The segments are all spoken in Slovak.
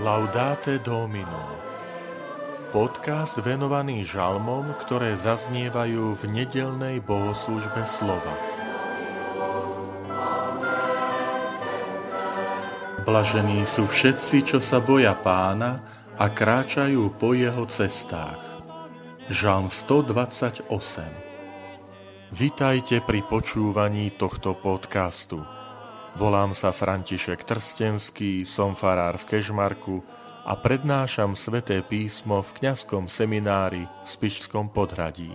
Laudate Domino Podcast venovaný žalmom, ktoré zaznievajú v nedelnej bohoslužbe slova. Blažení sú všetci, čo sa boja pána a kráčajú po jeho cestách. Žalm 128 Vitajte pri počúvaní tohto podcastu. Volám sa František Trstenský, som farár v Kežmarku a prednášam sveté písmo v kňazskom seminári v Spišskom podhradí.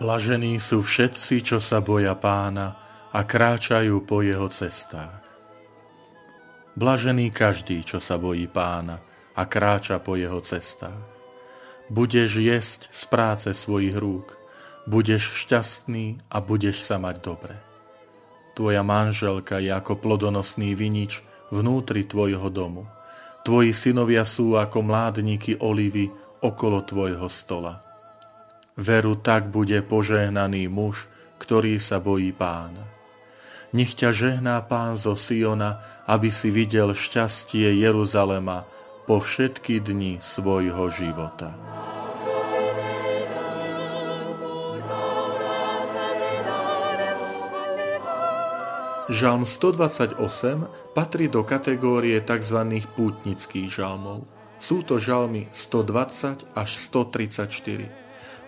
Blažení sú všetci, čo sa boja pána a kráčajú po jeho cestách. Blažený každý, čo sa bojí pána a kráča po jeho cestách. Budeš jesť z práce svojich rúk, budeš šťastný a budeš sa mať dobre. Tvoja manželka je ako plodonosný vinič vnútri tvojho domu. Tvoji synovia sú ako mládniky olivy okolo tvojho stola. Veru tak bude požehnaný muž, ktorý sa bojí pána. Nech ťa žehná pán zo Siona, aby si videl šťastie Jeruzalema po všetky dni svojho života. Žalm 128 patrí do kategórie tzv. pútnických žalmov. Sú to žalmy 120 až 134.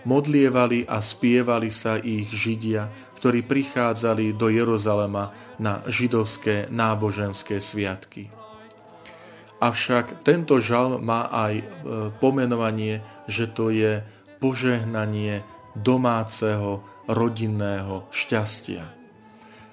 Modlievali a spievali sa ich Židia, ktorí prichádzali do Jeruzalema na židovské náboženské sviatky. Avšak tento žalm má aj e, pomenovanie, že to je požehnanie domáceho rodinného šťastia.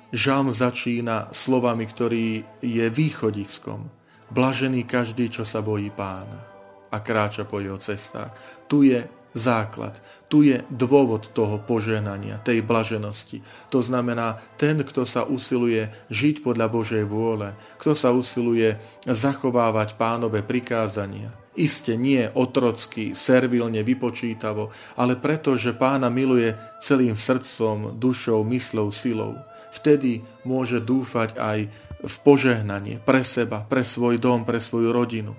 Žalm začína slovami, ktorý je východiskom. Blažený každý, čo sa bojí pána a kráča po jeho cestách. Tu je základ, tu je dôvod toho poženania, tej blaženosti. To znamená, ten, kto sa usiluje žiť podľa Božej vôle, kto sa usiluje zachovávať pánové prikázania, Iste nie otrocky, servilne, vypočítavo, ale preto, že pána miluje celým srdcom, dušou, myslou, silou vtedy môže dúfať aj v požehnanie pre seba, pre svoj dom, pre svoju rodinu.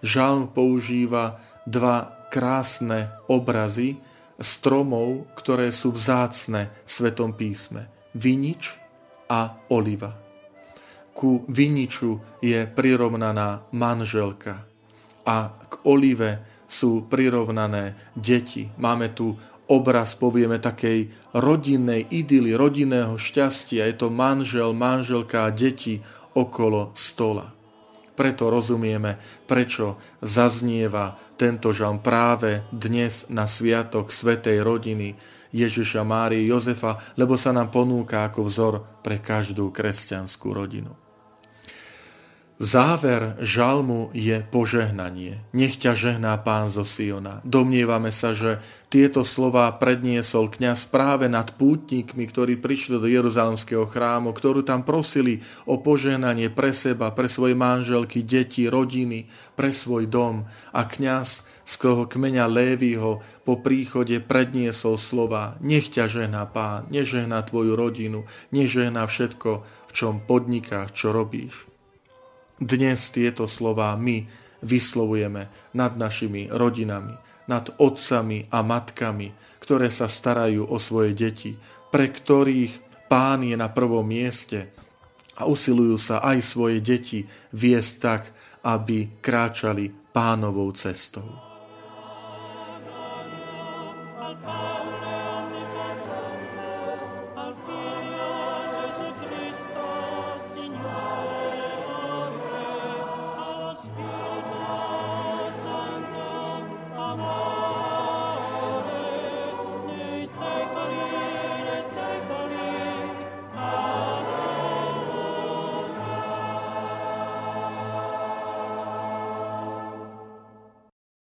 Žalm používa dva krásne obrazy stromov, ktoré sú vzácne v Svetom písme. Vinič a oliva. Ku viniču je prirovnaná manželka a k olive sú prirovnané deti. Máme tu obraz, povieme, takej rodinnej idyly, rodinného šťastia. Je to manžel, manželka a deti okolo stola. Preto rozumieme, prečo zaznieva tento žalm práve dnes na sviatok Svetej rodiny Ježiša Márie Jozefa, lebo sa nám ponúka ako vzor pre každú kresťanskú rodinu. Záver žalmu je požehnanie. Nech ťa žehná pán zo Siona. Domnievame sa, že tieto slova predniesol kňaz práve nad pútnikmi, ktorí prišli do Jeruzalemského chrámu, ktorú tam prosili o požehnanie pre seba, pre svoje manželky, deti, rodiny, pre svoj dom. A kňaz z toho kmeňa Lévyho po príchode predniesol slova Nech ťa žehná pán, nežehná tvoju rodinu, nežehná všetko, v čom podnikáš, čo robíš. Dnes tieto slová my vyslovujeme nad našimi rodinami, nad otcami a matkami, ktoré sa starajú o svoje deti, pre ktorých pán je na prvom mieste a usilujú sa aj svoje deti viesť tak, aby kráčali pánovou cestou.